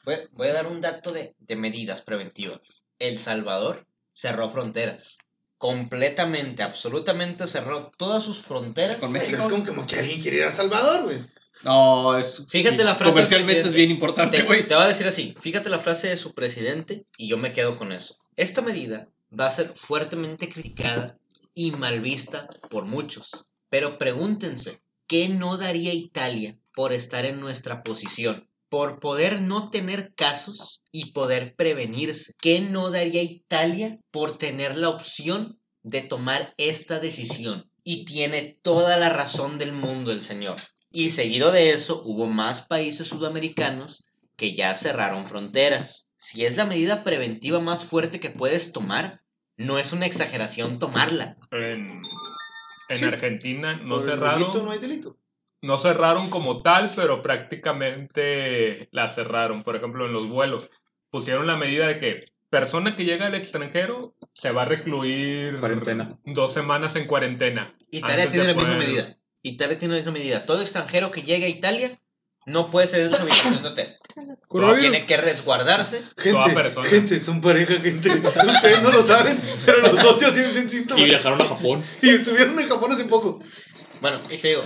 Voy, voy a dar un dato de, de medidas preventivas. El Salvador cerró fronteras. Completamente, absolutamente cerró todas sus fronteras. Con México. es como, como que alguien quiere ir a Salvador, güey. No, es Fíjate la frase comercialmente es bien importante, Te, güey. te voy a decir así, fíjate la frase de su presidente y yo me quedo con eso. Esta medida va a ser fuertemente criticada y mal vista por muchos. Pero pregúntense, ¿qué no daría Italia por estar en nuestra posición? Por poder no tener casos y poder prevenirse. ¿Qué no daría Italia por tener la opción de tomar esta decisión? Y tiene toda la razón del mundo el señor. Y seguido de eso, hubo más países sudamericanos que ya cerraron fronteras. Si es la medida preventiva más fuerte que puedes tomar, no es una exageración tomarla. En, en Sí. Argentina no Por cerraron. delito no hay delito. No cerraron como tal, pero prácticamente la cerraron. Por ejemplo, en los vuelos pusieron la medida de que persona que llega al extranjero se va a recluir Cuarentena. dos semanas en cuarentena. Italia tiene la misma medida. Italia tiene la misma medida. Todo extranjero que llegue a Italia no puede salir de su habitación de hotel. Tiene que resguardarse. Toda Gente, persona. gente, son pareja, gente. Ustedes no lo saben, pero los socios tienen síntomas. Y viajaron a Japón. Y estuvieron en Japón hace poco. Bueno, y te digo,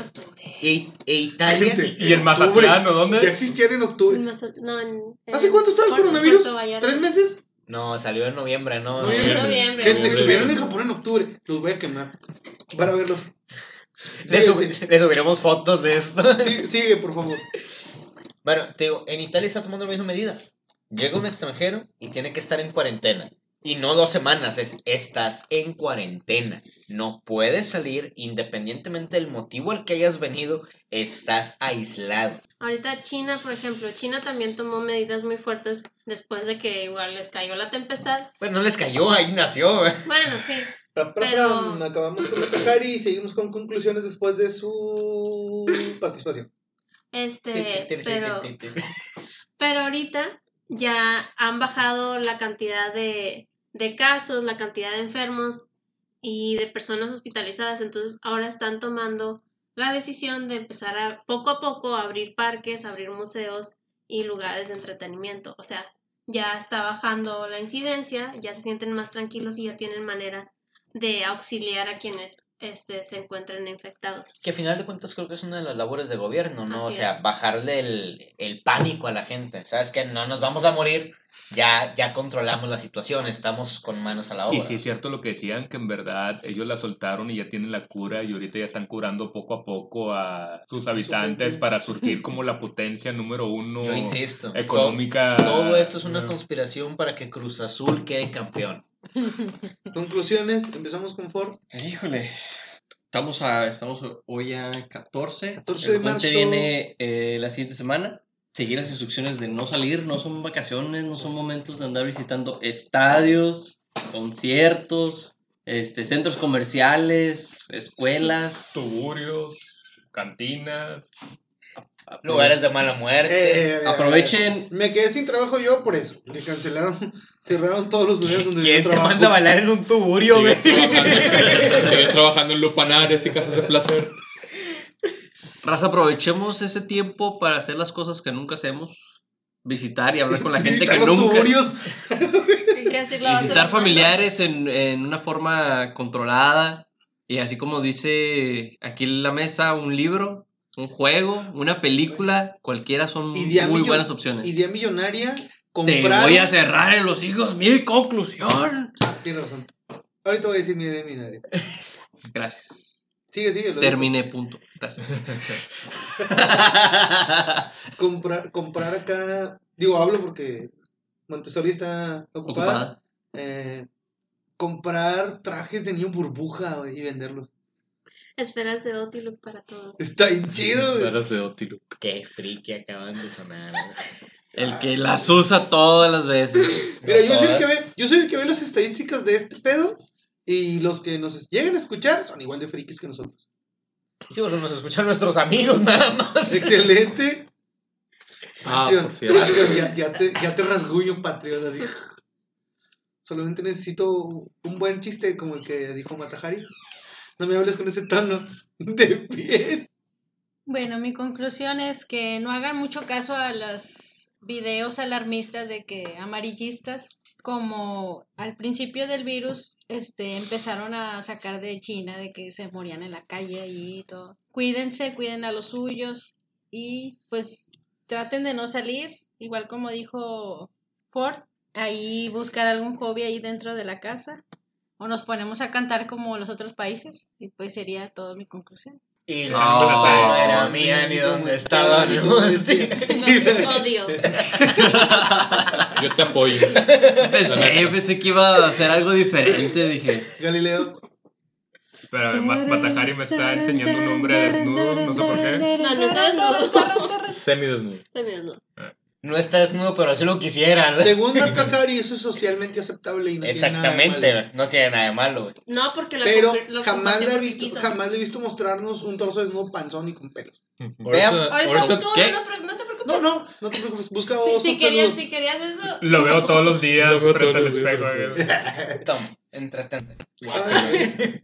e, e Italia. Gente, ¿Y en Mazatlán o Ya dónde? existían en octubre. En Mazat- no, en- ¿Hace en cuánto estaba el Puerto- coronavirus? Puerto. ¿Tres meses? No, salió en noviembre, ¿no? Noviembre. En noviembre. Gente, estuvieron en Japón en octubre. Los voy a quemar. Para verlos. Le, Sigue, subi- le subiremos fotos de esto. sigue, sigue, por favor. Bueno, te digo, en Italia está tomando la misma medida. Llega un extranjero y tiene que estar en cuarentena. Y no dos semanas, es estás en cuarentena. No puedes salir independientemente del motivo al que hayas venido, estás aislado. Ahorita China, por ejemplo, China también tomó medidas muy fuertes después de que igual les cayó la tempestad. Bueno, no les cayó, ahí nació. ¿eh? Bueno, sí. Pero- Acabamos con Matajari y seguimos con conclusiones después de su participación. Este, pero, pero ahorita ya han bajado la cantidad de, de casos, la cantidad de enfermos y de personas hospitalizadas. Entonces ahora están tomando la decisión de empezar a poco a poco a abrir parques, abrir museos y lugares de entretenimiento. O sea, ya está bajando la incidencia, ya se sienten más tranquilos y ya tienen manera de auxiliar a quienes este, se encuentren infectados. Que a final de cuentas creo que es una de las labores de gobierno, ¿no? o sea, es. bajarle el, el pánico a la gente. ¿Sabes que No nos vamos a morir, ya, ya controlamos la situación, estamos con manos a la obra. Y sí es cierto lo que decían, que en verdad ellos la soltaron y ya tienen la cura y ahorita ya están curando poco a poco a sus habitantes para surgir como la potencia número uno Yo insisto. económica. Todo, todo esto es una conspiración para que Cruz Azul quede campeón. Conclusiones, empezamos con Ford. Híjole. Estamos, a, estamos hoy a 14. 14 El de puente marzo. viene eh, la siguiente semana. Seguir las instrucciones de no salir, no son vacaciones, no son momentos de andar visitando estadios, conciertos, este, centros comerciales, escuelas. Tuburios, cantinas. Lugares de mala muerte. Eh, Aprovechen. Me quedé sin trabajo yo por eso. Le cancelaron, cerraron todos los lugares donde ¿Quién yo te trabajo. manda a bailar en un tuburio, güey? Sigues trabajando, trabajando en lupanares y casas de placer. Raza, aprovechemos ese tiempo para hacer las cosas que nunca hacemos. Visitar y hablar con la gente que los nunca. tuburios. Visitar familiares en, en una forma controlada. Y así como dice aquí en la mesa, un libro, un juego, una película, cualquiera son muy buenas opciones. Idea millonaria. Te Comprar. voy a cerrar en los hijos. Mi conclusión. Tienes razón. Ahorita voy a decir mi idea millonaria. Gracias. Sigue, sigue. lo Terminé, punto. Gracias. comprar, comprar acá. Digo, hablo porque Montessori está ocupada. Ocupada. Eh, comprar trajes de niño burbuja güey, y venderlos. Esferas de Otiluc para todos. Está bien chido, güey. Eras de Otiluc. Qué friki acaban de sonar. El que las usa todas las veces. Mira, No yo soy, el que ve, yo soy el que ve las estadísticas de este pedo. Y los que nos lleguen a escuchar son igual de frikis que nosotros. Sí, bueno, nos escuchan nuestros amigos nada más. Excelente. Ah, Patreon, por cierto. Patreon, ya, ya te, ya te rasguño, Patreon, así. Solamente necesito un buen chiste como el que dijo Matajari. No me hables con ese tono de piel. Bueno, mi conclusión es que no hagan mucho caso a los videos alarmistas de que amarillistas, como al principio del virus, este, empezaron a sacar de China de que se morían en la calle y todo. Cuídense, cuiden a los suyos y pues traten de no salir, igual como dijo Ford, ahí buscar algún hobby ahí dentro de la casa. O nos ponemos a cantar como los otros países. Y pues sería toda mi conclusión. Y No, la no era sí, mía ni dónde estaba, ni estoy. Odio. Yo te apoyo. Pensé, pensé que iba a hacer algo diferente. Dije, Galileo. Pero Ma- Matajari me está enseñando un hombre desnudo, no sé por qué. No, no está desnudo. Semidesnudo. Desnudo. No está desnudo, pero así lo quisiera. ¿no? Según Matajari, eso es socialmente aceptable y no tiene nada de malo. Exactamente, no tiene nada de malo. No, porque la Pero lo jamás le, he visto, quiso. jamás le he visto mostrarnos un torso desnudo panzón y con pelos. Vean, Ahorita ahorita- busco ¿qué? no, no te preocupes. No, no, no te preocupes. Busca Si, osos si querías, si querías eso. Lo veo todos los días Lo veo frente todos al espejo. Tom, entretente.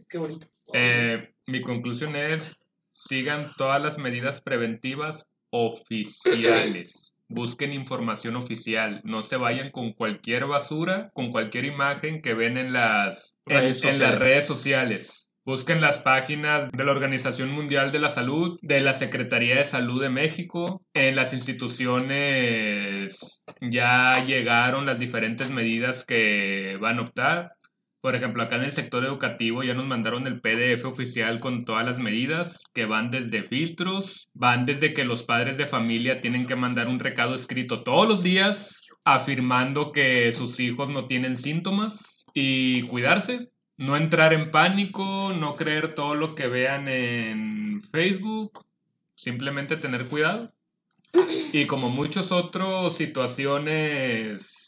Qué bonito. Eh, mi conclusión es, sigan todas las medidas preventivas oficiales. Busquen información oficial. No se vayan con cualquier basura, con cualquier imagen que ven en las, Redes en las redes sociales. Busquen las páginas de la Organización Mundial de la Salud, de la Secretaría de Salud de México. En las instituciones ya llegaron las diferentes medidas que van a optar. Por ejemplo, acá en el sector educativo ya nos mandaron el PDF oficial con todas las medidas que van desde filtros, van desde que los padres de familia tienen que mandar un recado escrito todos los días afirmando que sus hijos no tienen síntomas y cuidarse, no entrar en pánico, no creer todo lo que vean en Facebook, simplemente tener cuidado. Y como muchos otros situaciones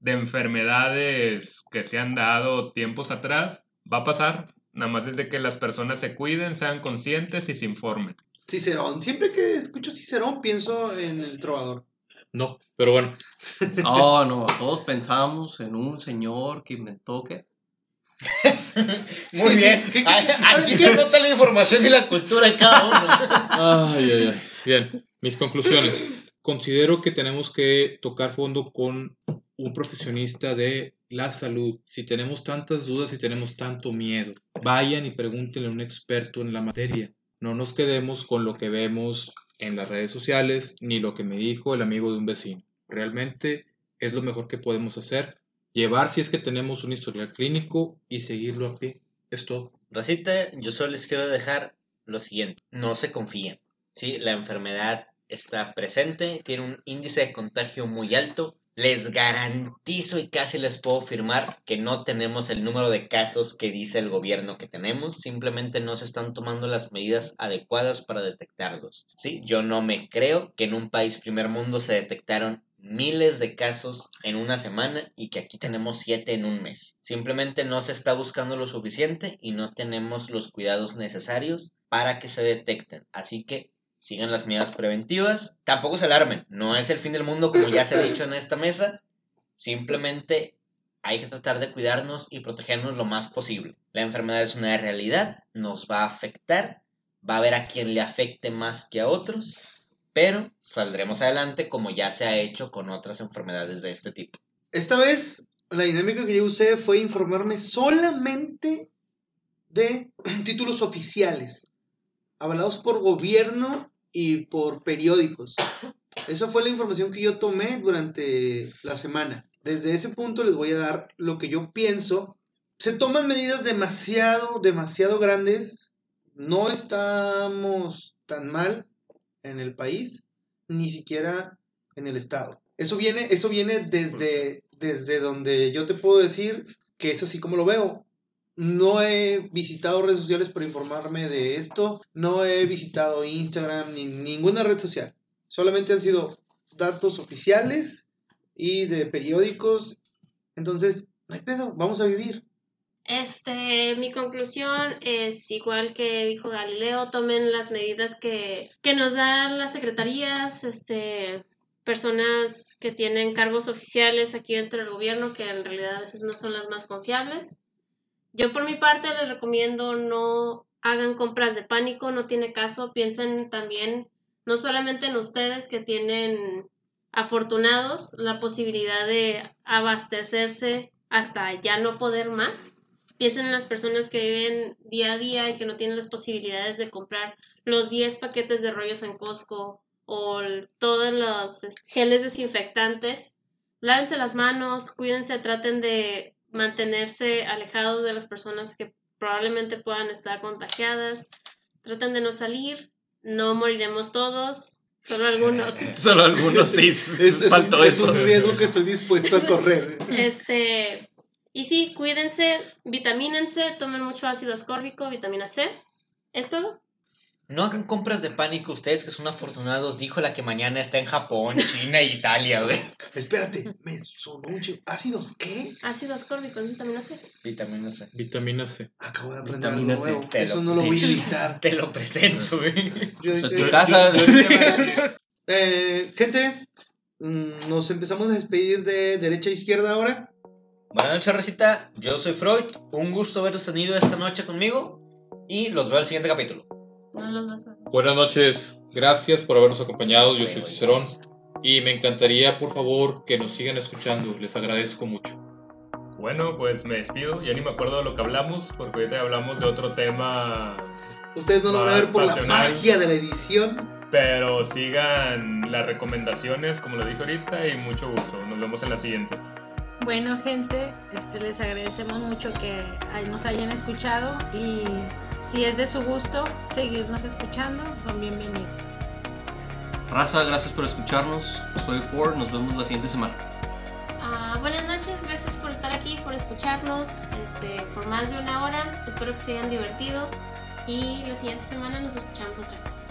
de enfermedades que se han dado tiempos atrás, va a pasar. Nada más desde que las personas se cuiden, sean conscientes y se informen. Cicerón. Siempre que escucho Cicerón pienso en el trovador. No, pero bueno. No, no, todos pensamos en un señor que inventó que. Muy Sí, bien. sí. ¿Qué- qué- A- Aquí se nota la información y la cultura de cada uno. Ay, ay, ay. Bien, mis conclusiones. Considero que tenemos que tocar fondo con un profesionista de la salud. Si tenemos tantas dudas y tenemos tanto miedo, vayan y pregúntenle a un experto en la materia. No nos quedemos con lo que vemos en las redes sociales ni lo que me dijo el amigo de un vecino. Realmente es lo mejor que podemos hacer. Llevar si es que tenemos un historial clínico y seguirlo a pie. Es todo. Rosita, yo solo les quiero dejar lo siguiente. No se confíen. ¿sí? La enfermedad está presente, tiene un índice de contagio muy alto. Les garantizo y casi les puedo afirmar que no tenemos el número de casos que dice el gobierno que tenemos. Simplemente no se están tomando las medidas adecuadas para detectarlos. ¿sí? Yo no me creo que en un país primer mundo se detectaron miles de casos en una semana y que aquí tenemos siete en un mes. Simplemente no se está buscando lo suficiente y no tenemos los cuidados necesarios para que se detecten. Así que sigan las medidas preventivas. Tampoco se alarmen, no es el fin del mundo como ya se ha dicho en esta mesa. Simplemente hay que tratar de cuidarnos y protegernos lo más posible. La enfermedad es una realidad, nos va a afectar, va a haber a quien le afecte más que a otros, pero saldremos adelante como ya se ha hecho con otras enfermedades de este tipo. Esta vez la dinámica que yo usé fue informarme solamente de títulos oficiales, avalados por gobierno y por periódicos. Esa fue la información que yo tomé durante la semana. Desde ese punto les voy a dar lo que yo pienso. Se toman medidas demasiado, demasiado grandes. No estamos tan mal en el país, ni siquiera en el estado. Eso viene, eso viene desde, desde donde yo te puedo decir que es así como lo veo. No he visitado redes sociales para informarme de esto. No he visitado Instagram ni ninguna red social. Solamente han sido datos oficiales y de periódicos. Entonces, no hay pedo, vamos a vivir. Este, mi conclusión es igual que dijo Galileo, tomen las medidas que, que nos dan las secretarías, este, personas que tienen cargos oficiales aquí dentro del gobierno, que en realidad a veces no son las más confiables. Yo por mi parte les recomiendo no hagan compras de pánico, no tiene caso, piensen también no solamente en ustedes que tienen afortunados la posibilidad de abastecerse hasta ya no poder más. Piensen en las personas que viven día a día y que no tienen las posibilidades de comprar los 10 paquetes de rollos en Costco o todos los geles desinfectantes. Lávense las manos, cuídense, traten de mantenerse alejados de las personas que probablemente puedan estar contagiadas. Traten de no salir, no moriremos todos, solo algunos. Solo algunos sí Es, es faltó un, es eso. un riesgo que estoy dispuesto a correr. Este, y sí, cuídense, vitamínense, tomen mucho ácido ascórbico, vitamina C. ¿Es todo? No hagan compras de pánico ustedes que son afortunados, dijo la que mañana está en Japón, China e Italia, güey. Espérate, me sonó un chico. ¿Ácidos qué? Ácido ascórbico, es vitamina C. Vitamina C. Vitamina C. Acabo de aprender Vitamina algo C, nuevo. te Eso lo- no lo voy a editar. Te lo presento, güey. Yo- yo- yo- casa. Eh, gente, mm, nos empezamos a despedir de derecha a izquierda ahora. Buenas noches, Recita. Yo soy Freud. Un gusto haberos tenido esta noche conmigo. Y los veo al siguiente capítulo. No los vas a ver. Buenas noches, gracias por habernos acompañado. Yo soy Cicerón y me encantaría, por favor, que nos sigan escuchando. Les agradezco mucho. Bueno, pues me despido. Ya ni me acuerdo de lo que hablamos, porque ahorita hablamos de otro tema. Ustedes no lo van a ver por la magia de la edición. Pero sigan las recomendaciones, como lo dije ahorita, y mucho gusto. Nos vemos en la siguiente. Bueno, gente, este, les agradecemos mucho que nos hayan escuchado y si es de su gusto seguirnos escuchando, son bienvenidos. Raza, gracias por escucharnos. Soy Ford, nos vemos la siguiente semana. Ah, buenas noches, gracias por estar aquí, por escucharnos este, por más de una hora. Espero que se hayan divertido y la siguiente semana nos escuchamos otra vez.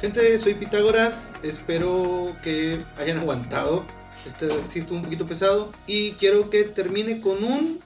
Gente, soy Pitágoras. Espero que hayan aguantado. Este sí estuvo un poquito pesado. Y quiero que termine con un